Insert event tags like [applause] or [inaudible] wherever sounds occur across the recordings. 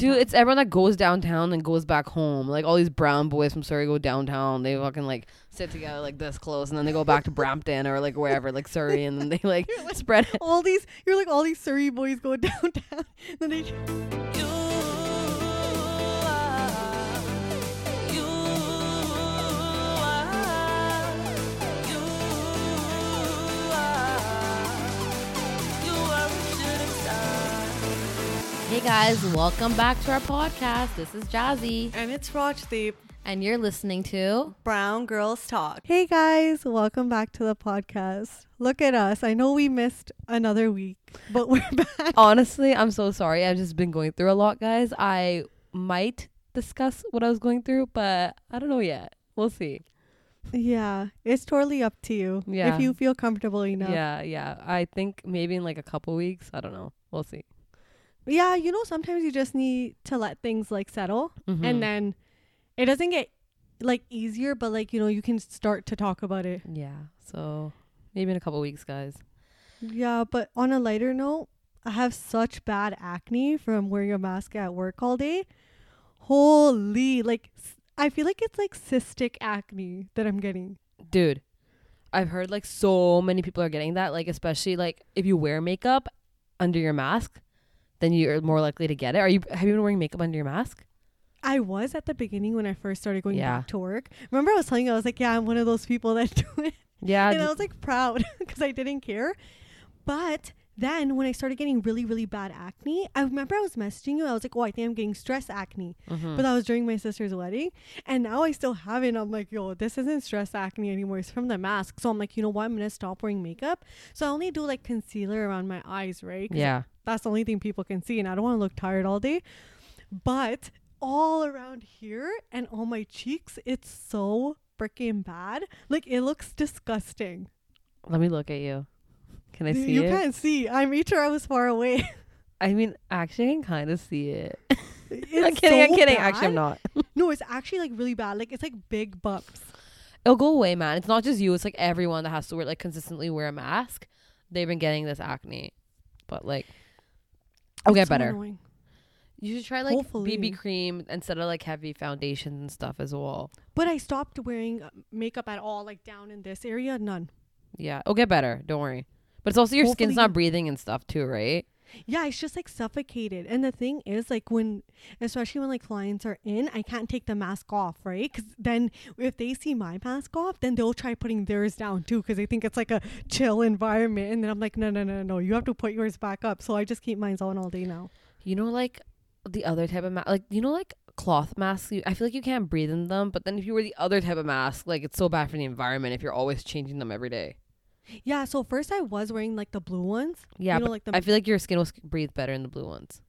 Dude, it's everyone that goes downtown and goes back home. Like all these brown boys from Surrey go downtown. They fucking like sit together like this close, and then they go back to Brampton or like wherever, like Surrey, and then they like [laughs] spread it. all these you're like all these Surrey boys go [laughs] downtown. then they Hey guys, welcome back to our podcast. This is Jazzy, and it's Rajdeep. and you're listening to. Brown Girls Talk. Hey guys, welcome back to the podcast. Look at us. I know we missed another week, but we're [laughs] back. Honestly, I'm so sorry. I've just been going through a lot, guys. I might discuss what I was going through, but I don't know yet. We'll see. Yeah, it's totally up to you. Yeah. If you feel comfortable enough. Yeah, yeah. I think maybe in like a couple weeks. I don't know. We'll see. Yeah, you know, sometimes you just need to let things like settle Mhm. and then it doesn't get like easier, but like, you know, you can start to talk about it. yeah. So maybe in a couple weeks, guys. Yeah, but on a lighter note, I have such bad acne from wearing a mask at work all day. Holy, like I feel like it's like cystic acne that I'm getting. Dude, I've heard like so many people are getting that. Like especially like if you wear makeup under your mask, then you're more likely to get it. Are you have you been wearing makeup under your mask? I was at the beginning when I first started going Yeah. back to work. Remember I was telling you I was like, yeah, I'm one of those people that [laughs] do it. Yeah. and I was like proud [laughs] because I didn't care. But then when I started getting really, really bad acne, I remember I was messaging you. I was like, oh, I think I'm getting stress acne. mhm. But that was during my sister's wedding. And now I still have it. I'm like, yo, this isn't stress acne anymore. It's from the mask. So I'm like, you know what? I'm going to stop wearing makeup. So I only do like concealer around my eyes, right? yeah. That's the only thing people can see. And I don't want to look tired all day. But all around here and on my cheeks, it's so freaking bad. Like it looks disgusting. Let me look at you. Can I see you it? can't see. I made sure I was far away. [laughs] I mean, actually, I can kind of see it. [laughs] I'm kidding. I'm so kidding. Actually, I'm not. [laughs] No, it's actually like really bad. Like it's like big bumps. It'll go away, man. It's not just you. It's like everyone that has to wear like consistently wear a mask. They've been getting this acne, but like, I'll get so better. annoying. You should try like Hopefully. BB cream instead of like heavy foundations and stuff as well. But I stopped wearing uh, makeup at all, like down in this area. None. Yeah, it'll get better. Don't worry. But it's also your skin's not breathing and stuff too, right? Yeah, it's just like suffocated. And the thing is, like when, especially when like clients are in, I can't take the mask off, right? Because then if they see my mask off, then they'll try putting theirs down too, because they think it's like a chill environment. And then I'm like, no, no, no, no, you have to put yours back up. So I just keep mine on all day now. You know, like the other type of mask, like you know, like cloth masks. You, I feel like you can't breathe in them. But then if you wear the other type of mask, like it's so bad for the environment if you're always changing them every day. Yeah. So first I was wearing like the blue ones. Yeah, You know, like the- I feel like your skin will breathe better in the blue ones.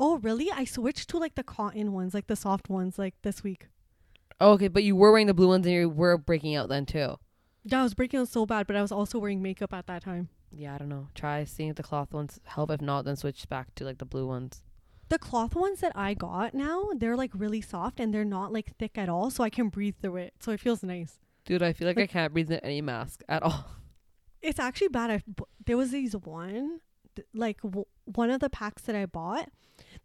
Oh, really? I switched to like the cotton ones, like the soft ones, like this week. Oh, okay, but you were wearing the blue ones and you were breaking out then too. Yeah, I was breaking out so bad, but I was also wearing makeup at that time. Yeah, I don't know. Try seeing if the cloth ones help. If not, then switch back to like the blue ones. The cloth ones that I got now, they're like really soft and they're not like thick at all, so I can breathe through it. So it feels nice. Dude, I feel like, I can't breathe in any mask at all. [laughs] It's actually bad. I there was these one, like w- one of the packs that I bought.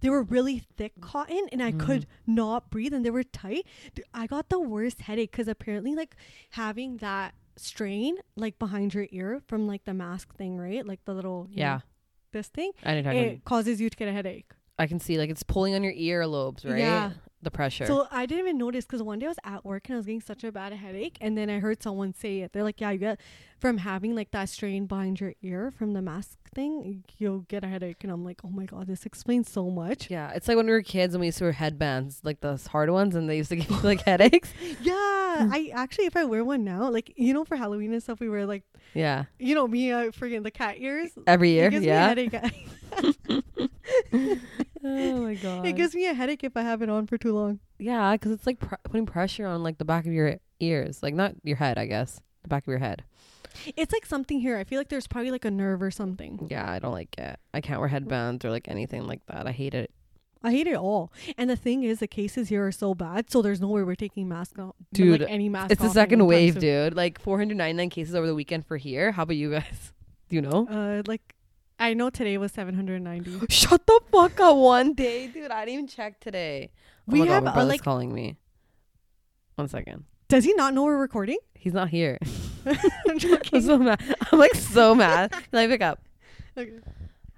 They were really thick cotton, and I could mm. not breathe, and they were tight. I got the worst headache because apparently, like having that strain like behind your ear from like the mask thing, right? Like the little you know, Yeah, this thing, I know. I, it causes you to get a headache. I can see like it's pulling on your earlobes, right? Yeah. The pressure. So I didn't even notice because one day I was at work and I was getting such a bad headache, and then I heard someone say it. They're like, "Yeah, you get from having like that strain behind your ear from the mask thing, you'll get a headache." And I'm like, "Oh my god, this explains so much." yeah, it's like when we were kids and we used to wear headbands, like those hard ones, and they used to give you like [laughs] headaches. Yeah, [laughs] I actually, if I wear one now, like you know, for Halloween and stuff, we wear like Yeah, you know me, I uh, freaking the cat ears. every It year. Yeah. [laughs] me a headache. oh my [laughs] god. it gives me a headache if I have it on for too long. yeah, because it's like pr- putting pressure on like the back of your ears, like not your head, I guess, the back of your head. It's like something here. I feel like there's probably like a nerve or something. Yeah, I don't like it. I can't wear headbands or like anything like that. I hate it. I hate it all. And the thing is, the cases here are so bad, so there's no way we're taking masks off. Dude, like any mask. It's the second wave, dude. Like 499 cases over the weekend for here. How about you guys? [laughs] Do you know? Uh, like I know today was 790. [gasps] Shut the fuck up. One day, dude. I didn't even check today. We oh my have, God, uh, my brother's like- calling me. One second. Does he not know we're recording? He's not here. [laughs] I'm [laughs] I'm so mad. I'm like so mad. [laughs] Let me pick up. Okay.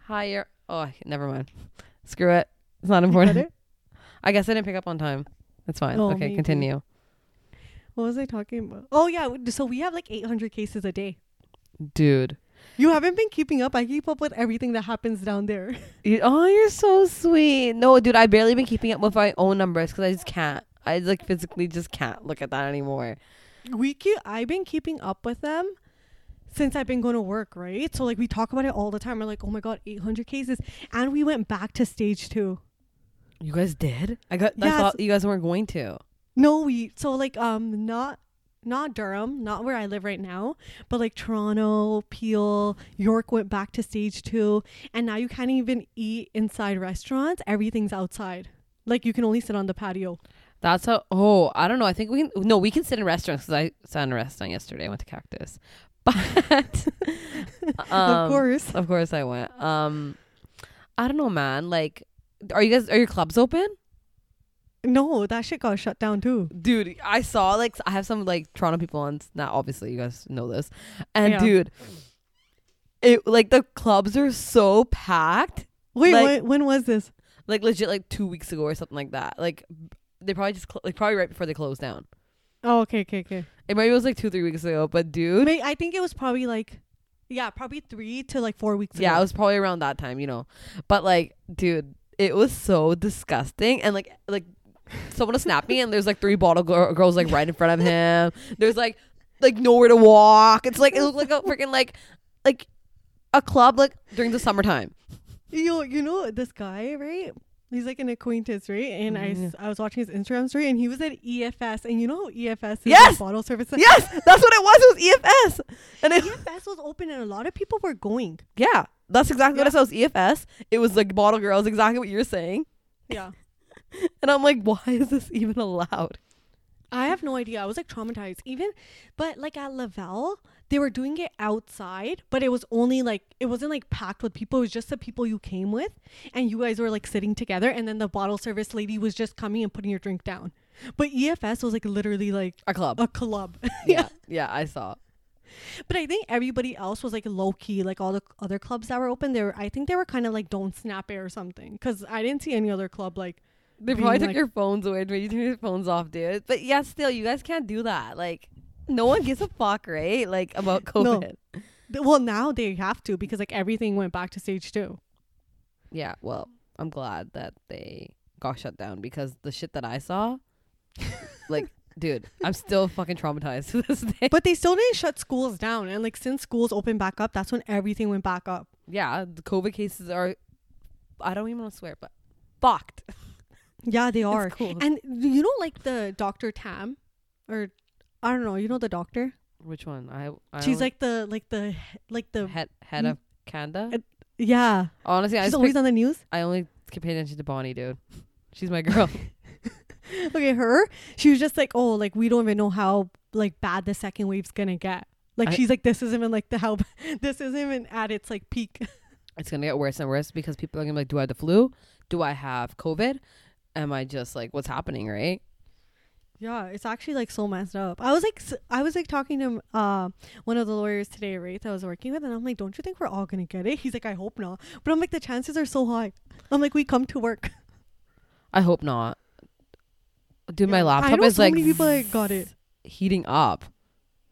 Hi, you're. Oh, I- never mind. Screw it. It's not important. it? I guess I didn't pick up on time. That's fine. Oh, okay, maybe. continue. What was I talking about? Oh yeah, so we have like 800 cases a day. Dude. You haven't been keeping up. I keep up with everything that happens down there. [laughs] You- oh, you're so sweet. No, dude, I barely been keeping up with my own numbers because I just can't. I like physically just can't look at that anymore. We keep. I've been keeping up with them since I've been going to work, right? So like we talk about it all the time. We're like, oh my god, 800 cases, and we went back to stage two. You guys did? I got. I thought you guys weren't going to. No, we so like um not not Durham, not where I live right now, but like Toronto, Peel, York went back to stage two, and now you can't even eat inside restaurants. Everything's outside. Like you can only sit on the patio. That's how. Oh, I don't know. I think we can. No, we can sit in restaurants because I sat in a restaurant yesterday. I went to Cactus, [laughs] but [laughs] of um, course. of course, I went. Um, I don't know, man. Like, are you guys? Are your clubs open? No, that shit got shut down too. dude i saw like I have some like toronto people on now obviously you guys know this and Yeah. dude it like the clubs are so packed Wait, Like- when, when was this? like legit like two weeks ago or something like that like they probably just cl- like probably right before they closed down Oh, okay, okay, okay. it maybe was like two three weeks ago but dude Wait, I think it was probably like, yeah, probably three to like four weeks yeah it ago. was probably around that time you know but like dude it was so disgusting and like like someone was snapping and there's like three bottle gir- girls like right in front of him there's like like nowhere to walk it's like it looked like a freaking like like a club like during the summertime You you know this guy, right? He's like an acquaintance, right? And I, Mhm. s- I was watching his Instagram story, and he was at EFS, and you know how EFS is Yes! like bottle service. yes that's what it was it was efs and it, EFS was open, and a lot of people were going. yeah that's exactly what I saw. It was EFS. It was like bottle girls, exactly what you're saying. Yeah, [laughs] And I'm like, why is this even allowed? I have no idea. I was like traumatized. Even, but like at Laval, they were doing it outside, but it was only like it wasn't like packed with people. It was just the people you came with, and you guys were like sitting together, and then the bottle service lady was just coming and putting your drink down. But EFS was like literally like A club. a club. [laughs] yeah, yeah, I saw. But I think everybody else was like low key, like all the other clubs that were open. They were, I think they were kind of like don't snap it or something. Because I didn't see any other club like. They probably took like- your phones away. Made you turn your phones off, dude. But yeah, still, you guys can't do that. Like, no one gives a fuck, right? Like about COVID. th- Well, now they have to because like everything went back to stage two. Yeah. Well, I'm glad that they got shut down because the shit that I saw, [laughs] like, dude, I'm still fucking traumatized [laughs] to this day. But they still didn't shut schools down, and like since schools opened back up, that's when everything went back up. yeah, the COVID cases are. I don't even want to swear, but fucked. [laughs] Yeah, they are. cool. And you know, like the Doctor Tam, or I don't know. You know the doctor? Which one? I. I She's like the like the like the head head of Canada. Uh, yeah. Honestly, I She's just always pick- on the news. I only pay attention to Bonnie, dude. She's my girl. [laughs] okay, her. She was just like, oh, like we don't even know how like bad the second wave's gonna get. Like I- she's like, this isn't even like the how [laughs] this isn't even at its like peak. [laughs] it's gonna get worse and worse because people are gonna be like, "Do I have the flu? Do I have COVID? Am I just like what's happening?" Right? yeah, it's actually like so messed up. I was like, I was like talking to uh one of the lawyers today, right? That I was working with, and I'm like, don't you think we're all gonna get it? He's like, I hope not. But I'm like, the chances are so high. I'm like, we come to work. I hope not. Dude, my Yeah. I laptop know is so like many people that got it. heating up.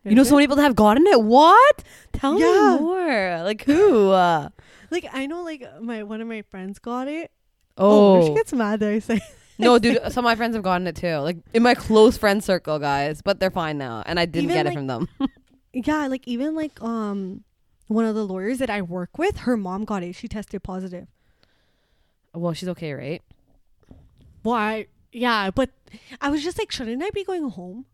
You know, so many people that have gotten it. What? Tell Yeah. me more. Like who? Uh, like I know, like my one of my friends got it. Oh, she gets mad that I say. no, dude. Some of my friends have gotten it too. Like in my close friend circle, guys. But they're fine now, and I didn't Even, get it like- from them. [laughs] Yeah, like even like um one of the lawyers that I work with, her mom got it. She tested positive. well, she's okay, right? Why? Yeah, but I was just like, shouldn't I be going home?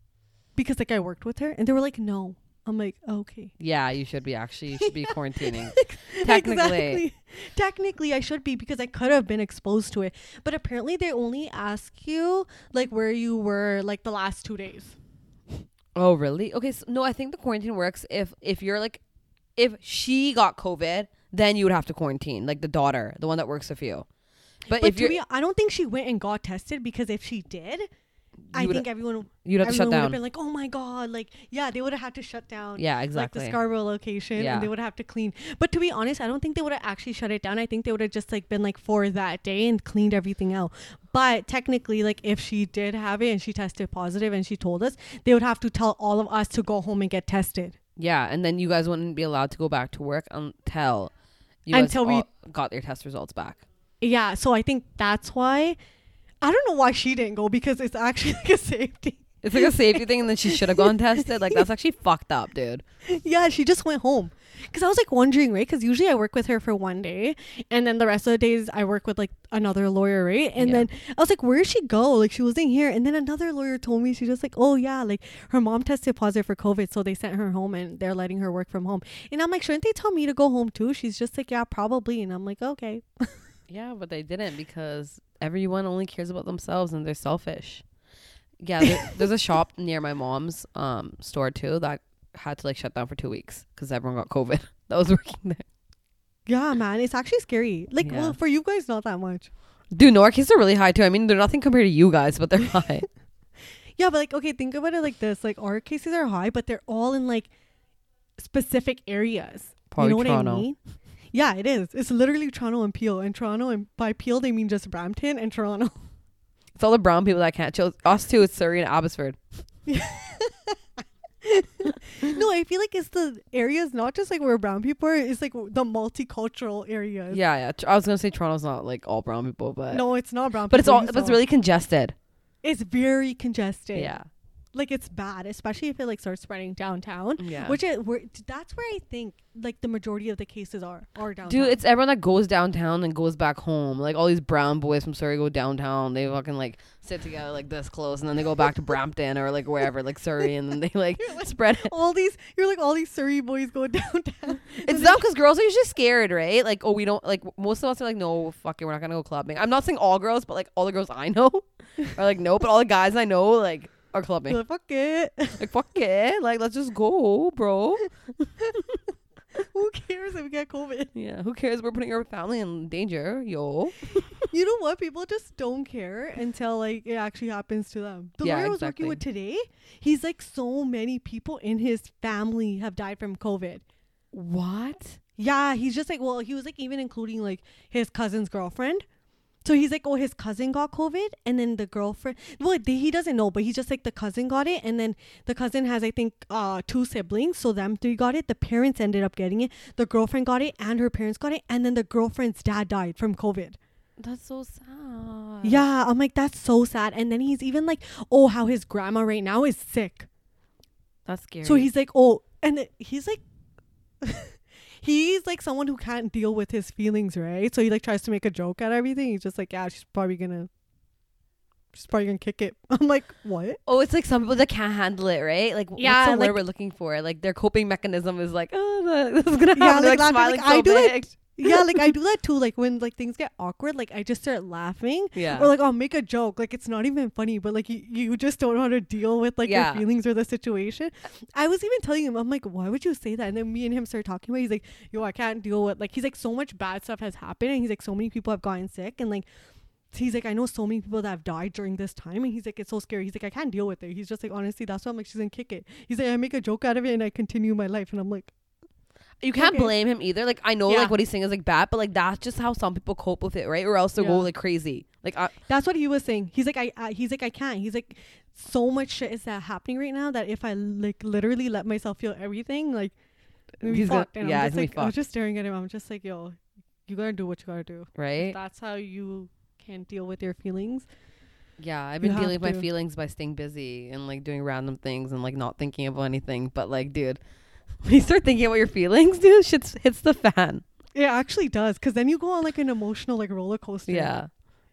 Because like I worked with her, and they were like, no. I'm like, okay. Yeah, you should be actually. You should be quarantining. [laughs] Technically. Exactly. Technically, I should be because I could have been exposed to it. But apparently, they only ask you like where you were like the last two days. Oh, really? Okay. So, no, I think the quarantine works if if you're like, if she got COVID, then you would have to quarantine, like the daughter, the one that works with you. But, But if you're, I don't think she went and got tested because if she did, I think everyone you'd have to shut down. been like, "Oh my god!" Like, yeah, they would have had to shut down. yeah, exactly. Like the Scarborough location, Yeah. and they would have to clean. But to be honest, I don't think they would have actually shut it down. I think they would have just like been like for that day and cleaned everything out. But technically, like if she did have it and she tested positive and she told us, they would have to tell all of us to go home and get tested. yeah, and then you guys wouldn't be allowed to go back to work until you guys Until we- got your test results back. Yeah, so I think that's why. I don't know why she didn't go because it's actually [laughs] like a safety. It's like a safety thing, and then she should have gone tested. Like that's [laughs] actually fucked up, dude. yeah, she just went home. Because I was like wondering, right? Because usually I work with her for one day, and then the rest of the days I work with like another lawyer, right? And Yeah. then I was like, where did she go? Like she wasn't here. And then another lawyer told me she just like, oh yeah, like her mom tested positive for COVID, so they sent her home and they're letting her work from home. And I'm like, shouldn't they tell me to go home too? She's just like, yeah, probably. And I'm like, okay. Yeah, but they didn't because everyone only cares about themselves and they're selfish. Yeah, there, there's a shop [laughs] near my mom's um store too that had to like shut down for two weeks because everyone got COVID [laughs] that was working there. Yeah, man, it's actually scary. Like, Yeah. well, for you guys, not that much. Dude, no, our cases are really high too. I mean, they're nothing compared to you guys, but they're [laughs] high. Yeah, but like, okay, think about it like this: like, our cases are high, but they're all in like specific areas. Probably you know Toronto. what I mean? Yeah, it is. It's literally Toronto and Peel, and Toronto and by Peel they mean just Brampton and Toronto. [laughs] It's all the brown people that can't chill. Us too. It's Surrey and Abbotsford. [laughs] no, I feel like it's the areas not just like where brown people are. It's like the multicultural areas. Yeah, yeah. Tr- I was gonna say Toronto's not like all brown people, but No, it's not brown. but it's all but it's really congested. it's very congested. Yeah, like it's bad, especially if it like starts spreading downtown. yeah. Which it, where, that's where I think like the majority of the cases are are downtown. Dude, it's everyone that goes downtown and goes back home. Like all these brown boys from Surrey go downtown. They fucking like sit together like this close, and then they go back to Brampton or like wherever, like Surrey, and then they like [laughs] spread it. all these you're like all these Surrey boys go [laughs] downtown. It's dumb because girls are usually scared, right? Like, oh, we don't like most of us are like, no, fuck it, we're not gonna go clubbing. I'm not saying all girls, but like all the girls I know [laughs] are like, no, but all the guys I know like are clubbing. You're like, fuck it. like, fuck [laughs] it, like let's just go, bro. Who cares if we get COVID? [laughs] Yeah, who cares? We're putting our family in danger, yo. [laughs] You know what? People just don't care until like it actually happens to them. The Yeah, lawyer I was exactly. working with today, he's like so many people in his family have died from COVID. What? Yeah, he's just like well, he was like even including like his cousin's girlfriend. So he's like, oh, his cousin got COVID, and then the girlfriend. Well, he doesn't know, but he's just like the cousin got it, and then the cousin has, I think, uh, two siblings, so them three got it. The parents ended up getting it. The girlfriend got it, and her parents got it, and then the girlfriend's dad died from COVID. That's so sad. Yeah, I'm like, that's so sad. And then he's even like, oh, how his grandma right now is sick. That's scary. So he's like, oh, and he's like, [laughs] he's like someone who can't deal with his feelings, right? So he like tries to make a joke at everything. He's just like, yeah, she's probably gonna, she's probably gonna kick it. [laughs] I'm like, what? Oh, it's like some people that can't handle it, right? Like, Yeah, what's the like- word we're looking for? Like, their coping mechanism is like, oh, this [laughs] is gonna happen. Yeah, like like, laughing, smiling like, so I do it. Yeah, like I do that too. Like when like things get awkward, like I just start laughing. Yeah. Or like I'll make a joke, like it's not even funny, but like you, you just don't know how to deal with like Yeah. your feelings or the situation. I was even telling him, I'm like, why would you say that? And then me and him started talking about. it. He's like, yo, I can't deal with like he's like so much bad stuff has happened, and he's like so many people have gotten sick, and like he's like I know so many people that have died during this time, and he's like it's so scary. He's like I can't deal with it. He's just like honestly, that's why I'm like she's gonna kick it. He's like I make a joke out of it and I continue my life, and I'm like, you can't Okay. blame him either. Like, I know Yeah. like what he's saying is like bad, but like that's just how some people cope with it, right? Or else they go Yeah. like crazy. Like, I, That's what he was saying. He's like, I, I, he's like, I can't. He's like, so much shit is that happening right now that if I like literally let myself feel everything, like, gonna He's gonna- fucked. and yeah, I'm just gonna like, I was just staring at him. I'm just like, yo, you gotta do what you gotta do. right? That's how you can deal with your feelings. Yeah, I've You been dealing have with my feelings by staying busy and like doing random things and like not thinking about anything. But like, dude, when you start thinking about your feelings, dude, shit hits the fan. It actually does, cause then you go on like an emotional like roller coaster. Yeah.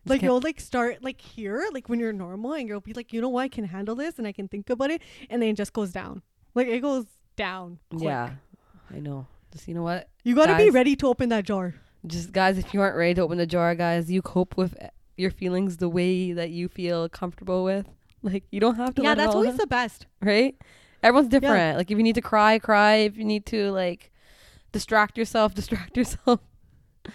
Like you'll like start like here, like when you're normal, and you'll be like, you know what, I can handle this, and I can think about it, and then it just goes down. Like it goes down. quick. Yeah. I know. Just you know what? You gotta be ready to open that jar. Just guys, if you aren't ready to open the jar, guys, you cope with eh, your feelings the way that you feel comfortable with. Like you don't have to. Yeah, that's always the best. right. Everyone's different. Like if you need to cry, cry. If you need to like distract yourself, [laughs] distract yourself.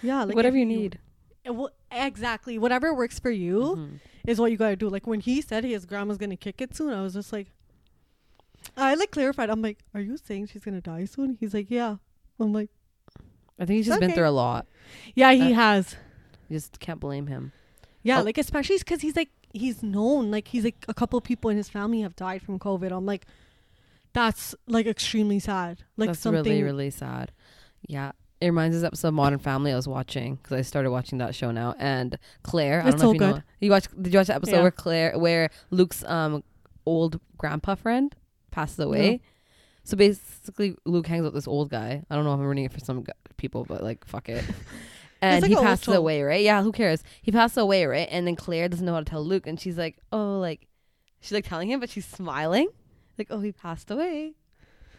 Yeah, like Whatever you need. it will- exactly. Whatever works for you Mhm. is what you gotta do. Like when he said his grandma's gonna kick it soon, I was just like, I like clarified. I'm like, are you saying she's gonna die soon? He's like, yeah. I'm like, I think he's just been through a lot. yeah, he Uh, has. You just can't blame him. Yeah, Oh. like especially because he's like he's known. Like he's like a couple people in his family have died from COVID. I'm like, that's like extremely sad. Like That's something. really, really sad. Yeah. It reminds us of some Modern Family I was watching because I started watching that show now. And Claire, I It's don't know so if you know. good. You watch? Did you watch the episode Yeah. where Claire, where Luke's um old grandpa friend passes away? So basically, Luke hangs out with this old guy. I don't know if I'm ruining it for some gu- people, but like, fuck it. [laughs] And like he passes away, right? Yeah, who cares? He passes away, right? And then Claire doesn't know how to tell Luke, and she's like, "Oh, like," she's like telling him, but she's smiling, like, "Oh, he passed away." [laughs]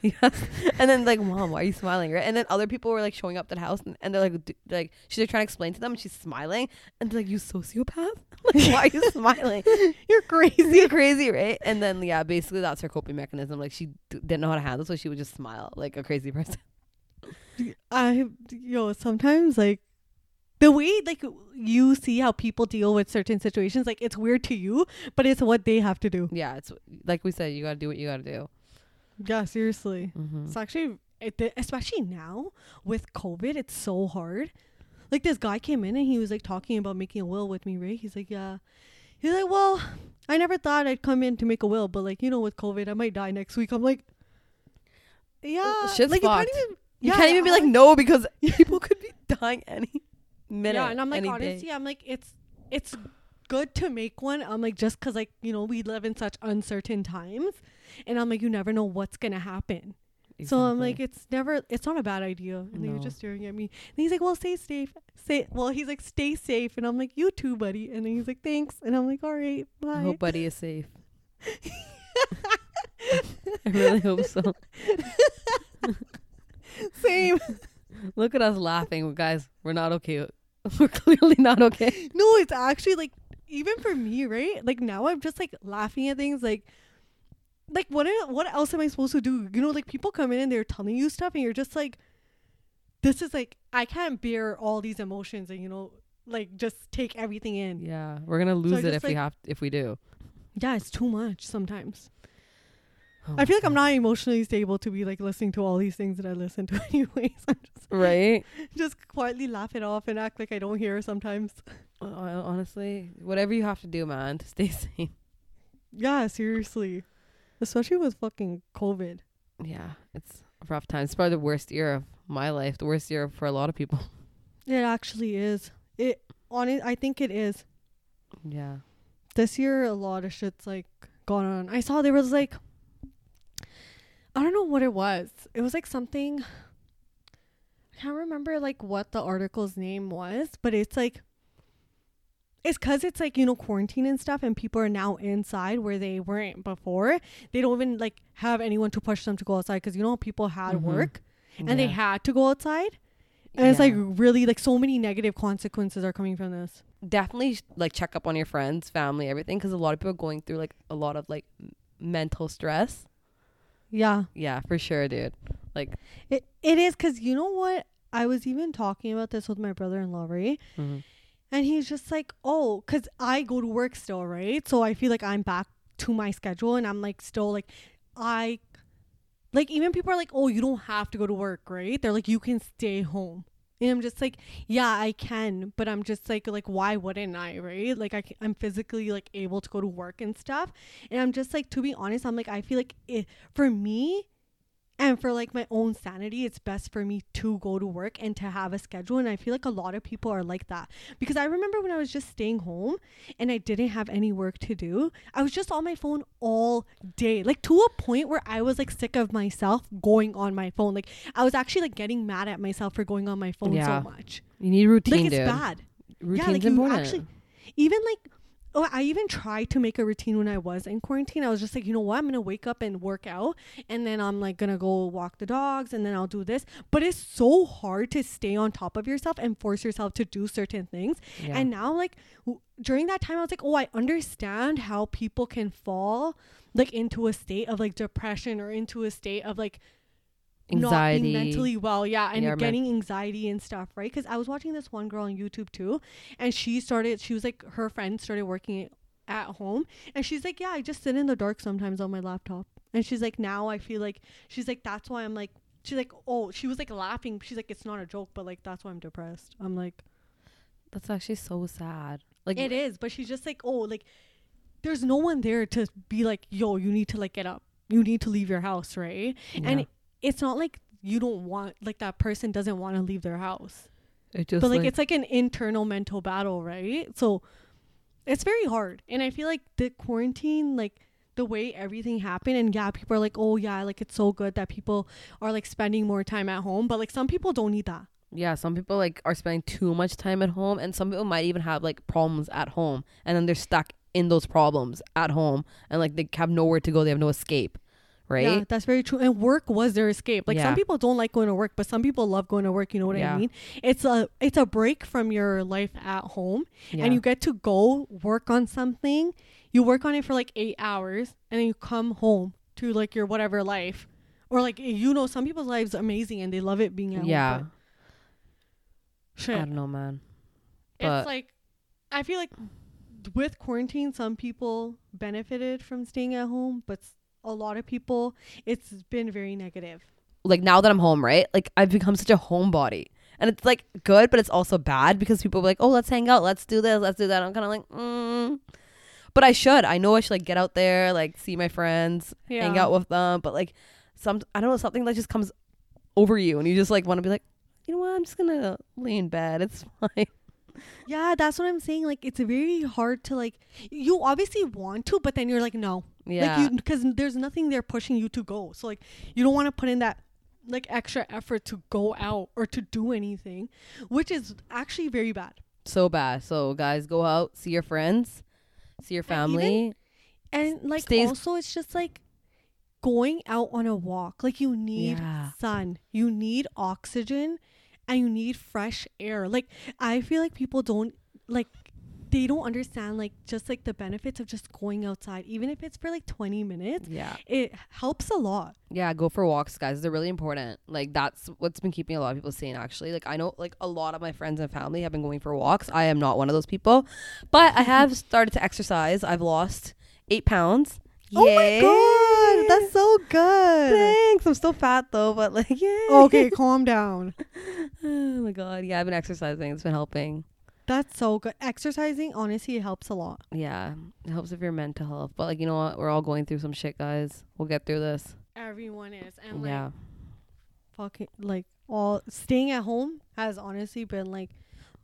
Yes. and then like, mom, why are you smiling? Right? And then other people were like showing up to the house, and, and they're like, d- like she's like trying to explain to them, and she's smiling, and they're like, "You sociopath! [laughs] like, why are you [laughs] smiling? You're crazy. You're crazy, right?" And then yeah, basically that's her coping mechanism. Like she d- didn't know how to handle, so she would just smile like a crazy person. I yo sometimes like the way like you see how people deal with certain situations like it's weird to you but it's what they have to do. Yeah, it's like we said, you gotta do what you gotta do. yeah seriously. Mm-hmm. it's actually it, especially now with covid it's so hard. Like this guy came in and he was like talking about making a will with me right? He's like yeah. He's like well i never thought i'd come in to make a will but like you know with covid i might die next week. I'm like yeah. shit's like you can't fucked. even You can't even be like no because [laughs] people could be dying any minute. Yeah, and I'm like honestly. I'm like it's it's good to make one. I'm like just because like you know we live in such uncertain times, and I'm like you never know what's gonna happen. So I'm like it's never it's not a bad idea. And No. you're just staring at me. And he's like, well, stay safe. Say well, he's like, stay safe. And I'm like, you too, buddy. And then he's like, thanks. And I'm like, all right, bye. I hope Buddy is safe. [laughs] I really hope so. [laughs] Same. [laughs] Look at us laughing, guys. We're not okay. [laughs] We're clearly not okay. no, it's actually like even for me, right? Like now I'm just like laughing at things like like what what else am I supposed to do? You know, like people come in and they're telling you stuff and you're just like this is like I can't bear all these emotions and you know like just take everything in. Yeah, we're gonna lose it just, if we have if we do. Yeah, it's too much sometimes. Oh I feel like my I'm not emotionally stable to be like listening to all these things that I listen to [laughs] anyways. I'm just right. just quietly laugh it off and act like I don't hear sometimes. Uh, honestly, whatever you have to do, man, to stay [laughs] sane. Yeah, seriously. Especially with fucking COVID. Yeah, it's a rough time. It's probably the worst year of my life. The worst year for a lot of people. [laughs] It actually is. It on it I think it is. Yeah. This year a lot of shit's like gone on. I saw there was like I don't know what it was. It was like something I can't remember like what the article's name was, but it's like it's cuz it's like, you know, quarantine and stuff and people are now inside where they weren't before. They don't even like have anyone to push them to go outside cuz you know people had Mhm. work and they had to go outside. And it's like really like so many negative consequences are coming from this. definitely like check up on your friends, family, everything, because a lot of people are going through like a lot of like mental stress. Yeah. Yeah, for sure, dude. Like, It it is because you know what? I was even talking about this with my brother in law, right? mhm. And he's just like, oh, because I go to work still, right? So I feel like I'm back to my schedule and I'm like still like I like even people are like, oh, you don't have to go to work, right? They're like, you can stay home. And I'm just like, yeah, I can, but I'm just like, like, why wouldn't I, right? Like, I, I'm physically like able to go to work and stuff, and I'm just like, to be honest, I'm like, I feel like it for me, and for like my own sanity, it's best for me to go to work and to have a schedule. And I feel like a lot of people are like that because I remember when I was just staying home and I didn't have any work to do, I was just on my phone all day, like to a point where I was like sick of myself going on my phone. Like I was actually like getting mad at myself for going on my phone Yeah. so much. you need routine, like it's dude. bad. Routine's yeah, like important. you actually even like oh I even tried to make a routine when I was in quarantine. I was just like, you know what, I'm gonna wake up and work out and then I'm like gonna go walk the dogs and then I'll do this. But it's so hard to stay on top of yourself and force yourself to do certain things. yeah. And now like w- during that time I was like, oh I understand how people can fall like into a state of like depression or into a state of like not being mentally well. Yeah, and Yeah, getting anxiety and stuff, right? Because I was watching this one girl on YouTube too, and she started. She was like, her friend started working at home, and she's like, yeah, I just sit in the dark sometimes on my laptop, and she's like, now I feel like she's like, that's why I'm like. She's like, oh, she was like laughing. She's like, it's not a joke, but like that's why I'm depressed. I'm like, That's actually so sad. Like it is, but she's just like, oh, like there's no one there to be like, yo, you need to like get up. You need to leave your house, right? And yeah. It's not like you don't want like that person doesn't want to leave their house. it just but like, it's like an internal mental battle, right? So it's very hard. And I feel like the quarantine like the way everything happened and yeah, people are like, "Oh yeah, like it's so good that people are like spending more time at home." But like some people don't need that. yeah, some people like are spending too much time at home and some people might even have like problems at home and then they're stuck in those problems at home and like they have nowhere to go, they have no escape. Right? Yeah, that's very true. And work was their escape. Like Yeah. some people don't like going to work, but some people love going to work. You know what Yeah. I mean? It's a it's a break from your life at home, Yeah. and you get to go work on something. You work on it for like eight hours, and then you come home to like your whatever life, or like you know, some people's lives amazing and they love it being at yeah. home. but I don't know, man. But it's like I feel like with quarantine, some people benefited from staying at home, but a lot of people, it's been very negative. like now that I'm home, right? Like I've become such a homebody. And it's like good, but it's also bad because people are like, "Oh, let's hang out, let's do this, let's do that." I'm kind of like, mm. but I should. I know I should like get out there, like see my friends, hang out with them. But like, some I don't know something that just comes over you, and you just like want to be like, you know what? I'm just gonna lay in bed. It's [laughs] fine. Yeah, that's what I'm saying. Like, it's very hard to like. You obviously want to, but then you're like, no, Yeah, like you because there's nothing there pushing you to go. So like, you don't want to put in that like extra effort to go out or to do anything, which is actually very bad. so bad. So guys, go out, see your friends, see your And even- family. And like Stays- also, it's just like going out on a walk. Like you need Yeah. sun, you need oxygen, and you need fresh air. Like I feel like people don't like they don't understand like just like the benefits of just going outside, even if it's for like 20 minutes. Yeah. It helps a lot. Yeah, go for walks, guys. They're really important. Like that's what's been keeping a lot of people sane actually. Like I know like a lot of my friends and family have been going for walks. I am not one of those people. But I have [laughs] started to exercise. I've lost eight pounds. Oh my god, that's so good. Thanks. I'm still fat though, but like [laughs] yeah. okay, calm down. [laughs] Oh my god. Yeah, I've been exercising. It's been helping. That's so good. Exercising honestly it helps a lot. Yeah. It helps with your mental health. But like you know what? We're all going through some shit, guys. We'll get through this. Everyone is and like yeah. fucking like all staying at home has honestly been like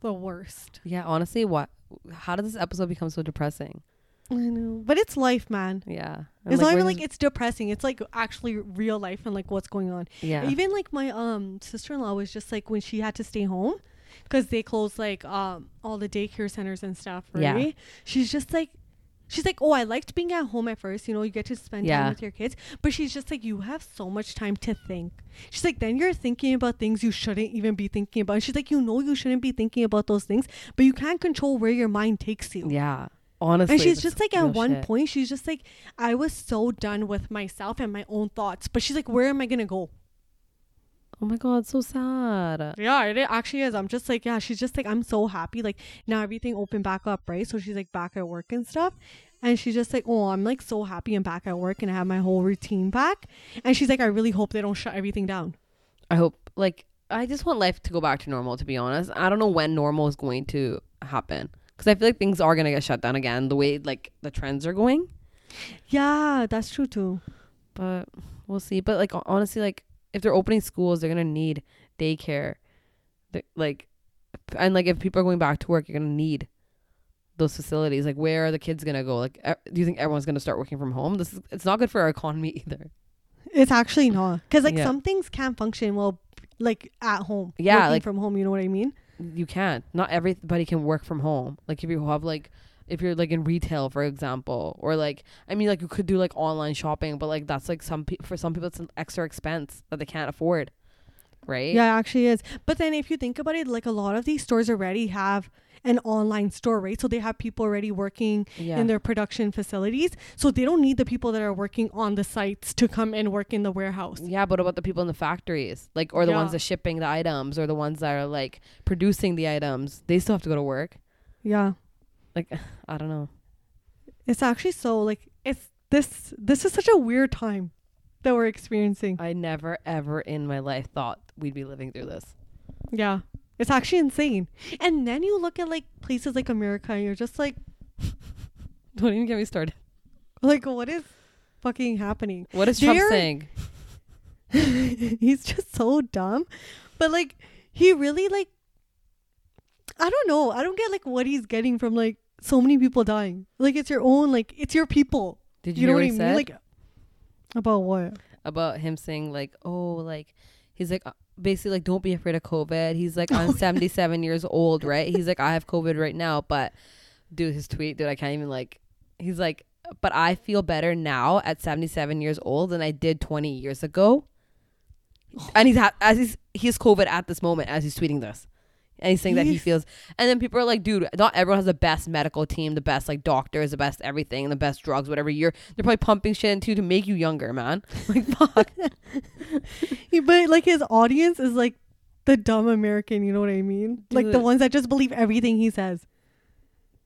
the worst. Yeah, honestly, what how did this episode become so depressing? I know, but it's life, man. Yeah. And, it's not even like it's depressing. It's like actually real life and like what's going on. yeah. Even like my um sister-in-law was just like when she had to stay home because they closed like um all the daycare centers and stuff, right? Yeah. She's just like she's like, "Oh, I liked being at home at first, you know, you get to spend Yeah. time with your kids." But she's just like, "You have so much time to think." She's like, "Then you're thinking about things you shouldn't even be thinking about." And she's like, "You know you shouldn't be thinking about those things, but you can't control where your mind takes you." Yeah. Honestly. And she's just like at one shit. point, she's just like, I was so done with myself and my own thoughts. But she's like, where am I gonna go? Oh my god, so sad. Yeah, it actually is. I'm just like, yeah, she's just like, I'm so happy. Like now everything opened back up, right? So she's like back at work and stuff. And she's just like, oh, I'm like so happy I'm back at work and I have my whole routine back. And she's like, I really hope they don't shut everything down. I hope like I just want life to go back to normal to be honest. I don't know when normal is going to happen cuz I feel like things are going to get shut down again the way like the trends are going. Yeah, that's true too. But we'll see. But like honestly like if they're opening schools, they're going to need daycare. Like and like if people are going back to work, you're going to need those facilities. Like where are the kids going to go? Like do you think everyone's going to start working from home? This is it's not good for our economy [laughs] either. It's actually not. Because like Yeah. some things can't function well like at home. Yeah, working like- from home, you know what I mean? you can't not everybody can work from home like if you have like if you're like in retail for example or like i mean like you could do like online shopping but like that's like some pe- for some people it's an extra expense that they can't afford right Yeah, it actually is. But then if you think about it, like a lot of these stores already have an online store, right? So they have people already working Yeah. in their production facilities. So they don't need the people that are working on the sites to come and work in the warehouse. yeah, but about the people in the factories? Like or the ones Yeah. that shipping the items or the ones that are like producing the items. They still have to go to work. Yeah. Like [sighs] I don't know. It's actually so like it's this this is such a weird time that we're experiencing. I never ever in my life thought we'd be living through this. Yeah. It's actually insane. And then you look at like places like America and you're just like [laughs] Don't even get me started. like what is fucking happening? What is Trump They're- saying? [laughs] He's just so dumb. But like he really like I don't know. I don't get like what he's getting from like so many people dying. Like it's your own like it's your people. Did You, you, know hear what what I mean? said Like about what? about him saying like, oh, like he's like uh, basically like don't be afraid of COVID. He's like [laughs] I'm 77 years old, right? He's like I have COVID right now, but dude, his tweet, dude, I can't even like. He's like, but I feel better now at 77 years old than I did 20 years ago. And he's ha- as he's he's COVID at this moment as he's tweeting this. Saying that he feels and then people are like, dude, not everyone has the best medical team, the best like doctors, the best everything, and the best drugs, whatever. You're they're probably pumping shit into to make you younger, man. [laughs] Like fuck. He, but like his audience is like the dumb American, you know what I mean? Like the ones that just believe everything he says.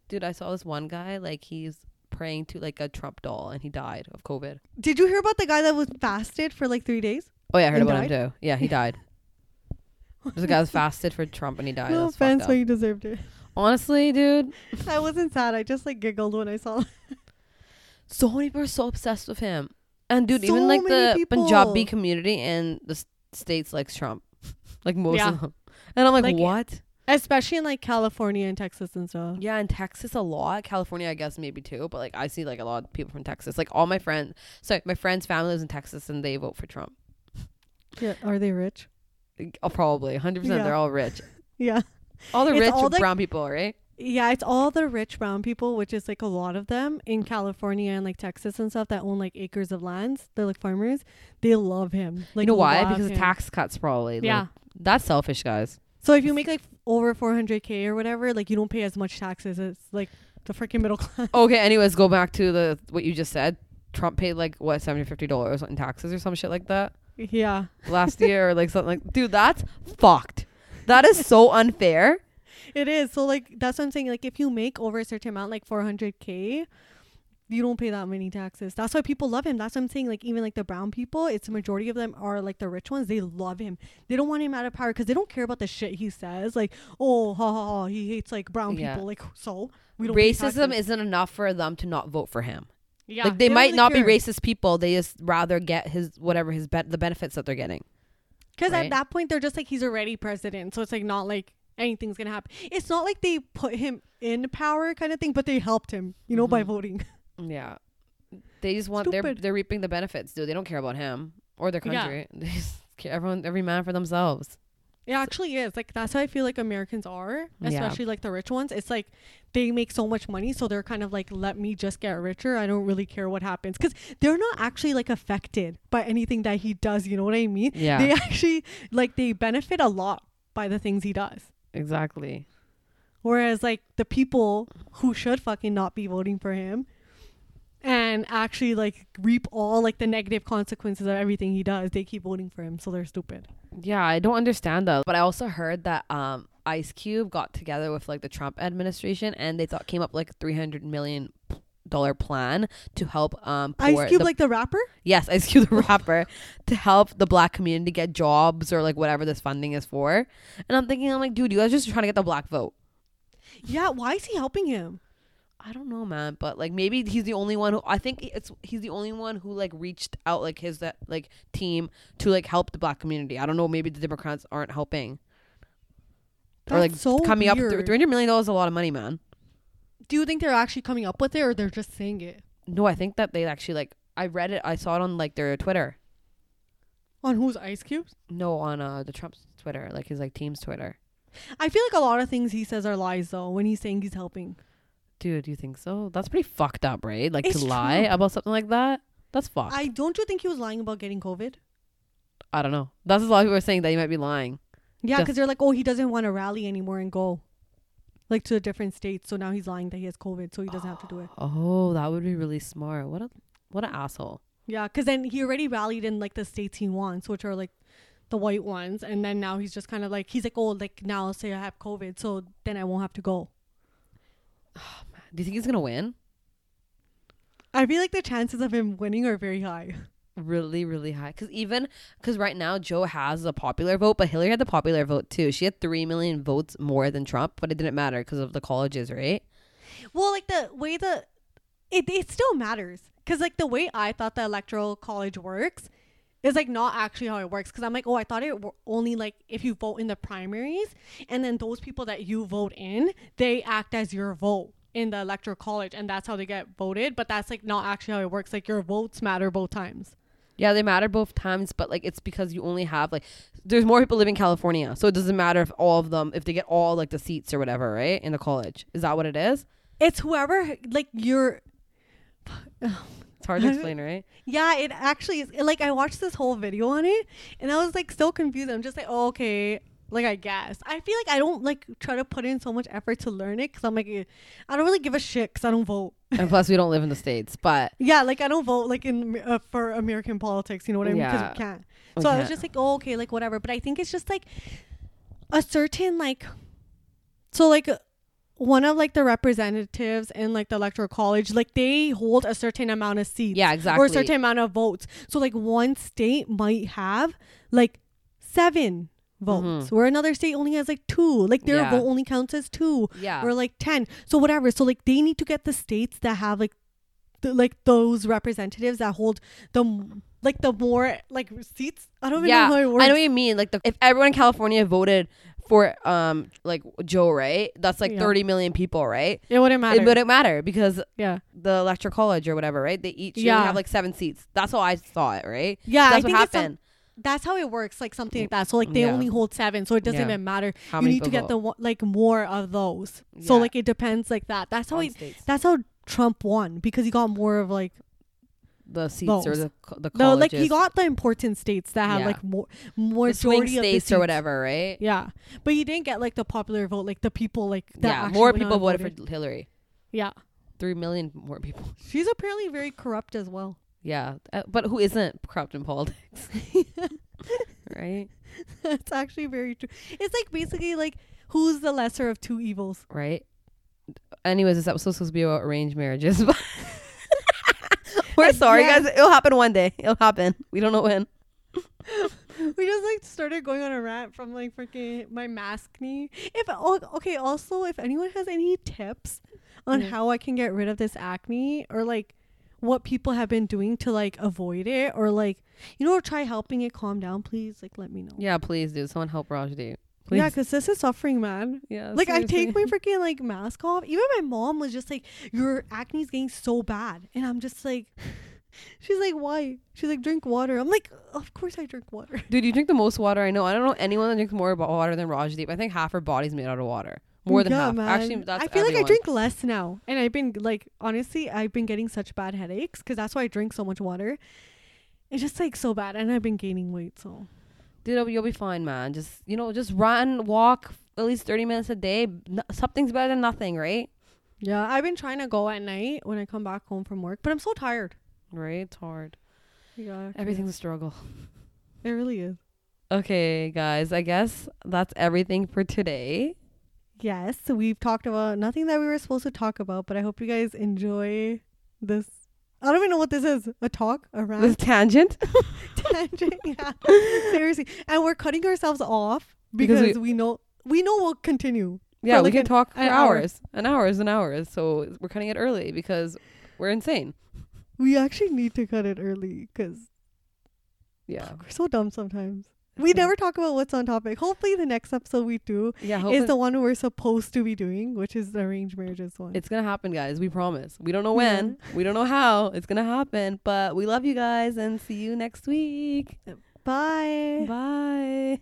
Dude, I saw this one guy, like he's praying to like a Trump doll and he died of COVID. Did you hear about the guy that was fasted for like three days? Oh yeah, I heard about died? him too. Yeah, he died. There's a guy that fasted for Trump and he died. no That's offense, but you deserved it. Honestly, dude, [laughs] I wasn't sad. I just like giggled when I saw. so many people are so obsessed with him. And dude, So even like the people. Punjabi community in the states likes Trump. [laughs] Like most Yeah. of them. And I'm like, Like, what? Especially in like California and Texas and stuff. Yeah, in Texas a lot. California, I guess maybe too. But like, I see like a lot of people from Texas. Like all my friends, sorry, my friends' family lives in Texas and they vote for Trump. Yeah. Are they rich? Oh, probably 100. percent Yeah. They're all rich. [laughs] Yeah. All the It's rich all the- brown people, right? Yeah, it's all the rich brown people, which is like a lot of them in California and like Texas and stuff that own like acres of lands. They're like farmers. They love him. Like you know why? Because of tax cuts, probably. Like, Yeah. that's selfish, guys. So if you make like over 400k or whatever, like you don't pay as much taxes as like the freaking middle [laughs] class. Okay. Anyways, go back to the what you just said. Trump paid like what 70 50 dollars in taxes or some shit like that yeah. last year or like something like. Dude, that's fucked. That is so [laughs] unfair. It is. So like that's what I'm saying. Like if you make over a certain amount, like 400k, you don't pay that many taxes. That's why people love him. That's what I'm saying. Like even like the brown people, it's the majority of them are like the rich ones. They love him. They don't want him out of power because they don't care about the shit he says. Like oh ha ha ha, he hates like brown Yeah. people. Like so we don't. Racism isn't enough for them to not vote for him. Yeah. like they, might not be racist people. They just rather get his whatever his be- the benefits that they're getting. Because right? at that point, they're just like, he's already president. So it's like not like anything's going to happen. It's not like they put him in power kind of thing, but they helped him, you know, by Mhm. voting. [laughs] Yeah. They just want they're they're reaping the benefits, dude. They don't care about him or their Yeah. country. [laughs] They just care everyone every man for themselves. It actually is. Like, that's how I feel like Americans are, Yeah. especially like the rich ones. It's like they make so much money. So they're kind of like, let me just get richer. I don't really care what happens. Because they're not actually like affected by anything that he does. You know what I mean? Yeah. They actually, like, they benefit a lot by the things he does. exactly. Whereas like the people who should fucking not be voting for him and actually like reap all like the negative consequences of everything he does, they keep voting for him, so they're stupid. Yeah, I don't understand that. But I also heard that um Ice Cube got together with like the Trump administration and they thought came up like a 300 million dollar plan to help um Ice Cube, the- like the rapper, yes Ice Cube the [laughs] rapper to help the black community get jobs or like whatever this funding is for and I'm thinking I'm like dude you guys just trying to get the black vote yeah. Why is he helping him? I don't know, man, but like maybe he's the only one who I think it's he's the only one who like reached out like his that like team to like help the black community. I don't know, maybe the Democrats aren't helping That's or like so coming up weird. with three hundred million dollars is a lot of money, man. Do you think they're actually coming up with it, or they're just saying it No, I think that they actually like I read it, I saw it on like their Twitter. on whose Ice Cubes? No, on uh the Trump's Twitter, like his like team's Twitter. I feel like a lot of things he says are lies though. When he's saying he's helping, Dude, do you think so? That's pretty fucked up, right? Like It's to lie true. about something like that. That's fucked. I, I don't you think he was lying about getting COVID? I don't know. That's a lot of people are saying that he might be lying. Yeah, Just- because they're like, oh, he doesn't want to rally anymore and go. like to a different state. So now he's lying that he has COVID, so he doesn't have to do it. Oh, that would be really smart. What a what an asshole. Yeah, because then he already rallied in like the states he wants, which are like the white ones, and then now he's just kind of like he's like, oh, like now I'll say I have COVID, so then I won't have to go. [sighs] Do you think he's gonna win? I feel like the chances of him winning are very high. Really, really high. Because even because right now Joe has a popular vote, but Hillary had the popular vote too. She had three million votes more than Trump, but it didn't matter because of the colleges, right? Well, like the way the it it still matters because like the way I thought the electoral college works is like not actually how it works because I'm like oh I thought it were only like if you vote in the primaries and then those people that you vote in they act as your vote in the electoral college and that's how they get voted but that's like not actually how it works like your votes matter both times Yeah, they matter both times, but like it's because you only have like there's more people live in California, so it doesn't matter if all of them if they get all like the seats or whatever, right? In the college, is that what it is? it's whoever like you're It's [sighs] hard to [laughs] explain, right? Yeah, it actually is. Like I watched this whole video on it, and I was like so confused. I'm just like, oh, okay, like I guess. I feel like I don't like try to put in so much effort to learn it because I'm like, I don't really give a shit because I don't vote. and plus, we don't live in the states, but [laughs] Yeah, like I don't vote like in uh, for American politics. You know what I mean? Because Yeah. we can't. We So I was just like, oh, okay, like whatever. But I think it's just like a certain like, so like one of like the representatives in like the electoral college, like they hold a certain amount of seats yeah, exactly. or a certain amount of votes. So like one state might have like seven votes, where another state only has like two. Like their Mm-hmm. Yeah. vote only counts as two yeah, or like ten. So whatever. So like they need to get the states that have like the, like those representatives that hold the like the more like seats. I don't even yeah. know how it works. I know what you mean. Like the, if everyone in California voted for um like Joe, right? That's like Yeah. 30 million people, right? it wouldn't matter. It wouldn't matter because yeah, the electoral college or whatever, right? They each Yeah. have like seven seats. That's how I saw it, right? yeah. That's I what think it's some- happened. that's how it works. Like something like that. So like they Yeah. only hold seven, so it doesn't Yeah. even matter. How you many need to people get the one- like more of those. So Yeah. like it depends like that. That's how on states. that's how Trump won because he got more of like the seats or votes. the the no like he got the important states that have Yeah. like more majority of the states or whatever, right? Yeah, but he didn't get like the popular vote, like the people like that. yeah, more people and voted for Hillary. Yeah, Three million more people. [laughs] she's apparently very corrupt as well. Yeah, uh, but who isn't corrupt in politics, [laughs] right? That's actually very true. It's like basically like who's the lesser of two evils? Right. Anyways, this episode's supposed to be about arranged marriages. [laughs] but We're sorry, Yes. guys. It'll happen one day. It'll happen. We don't know when. [laughs] we just like started going on a rant from like freaking my maskne. If oh, okay, also if anyone has any tips on Yeah. how I can get rid of this acne or like what people have been doing to like avoid it or like you know try helping it calm down, please like let me know. Yeah, please, dude. Someone help Rajdeep. Please. Yeah, because this is suffering, man. yeah. Like I take my [laughs] freaking like mask off. Even my mom was just like, "Your acne's getting so bad," and I'm just like, [laughs] she's like, "Why?" She's like, "Drink water." I'm like, "Of course I drink water." Dude, you drink [laughs] the most water I know. I don't know anyone that drinks more water than Rajdeep. I think half her body's made out of water. More than Yeah, half. man. Actually, that's I feel like I drink less now, and I've been like, honestly, I've been getting such bad headaches because that's why I drink so much water. It's just like so bad, and I've been gaining weight. So You'll be- you'll be fine, man. Just you know, just run, walk at least thirty minutes a day. N- something's better than nothing, right? yeah, I've been trying to go at night when I come back home from work, but I'm so tired. Right? It's hard. Yeah, Everything's a struggle. it really is. Okay, guys. I guess that's everything for today. Yes, we've talked about nothing that we were supposed to talk about, but I hope you guys enjoy this. I don't even know what this is. A talk? A This rant? tangent. [laughs] tangent? Yeah. [laughs] Seriously. And we're cutting ourselves off Because because, we- we, know we know we'll continue. Yeah, we can an- talk for an hour. hours and hours and hours. So we're cutting it early because we're insane. We actually need to cut it early because Yeah. we're so dumb sometimes. We never talk about what's on topic. Hopefully, the next episode we do Yeah. is the one we're supposed to be doing, which is the arranged marriages one. it's gonna happen, guys. We promise. We don't know Yeah. when. We don't know how. It's gonna happen. But we love you guys and see you next week. Bye. Bye.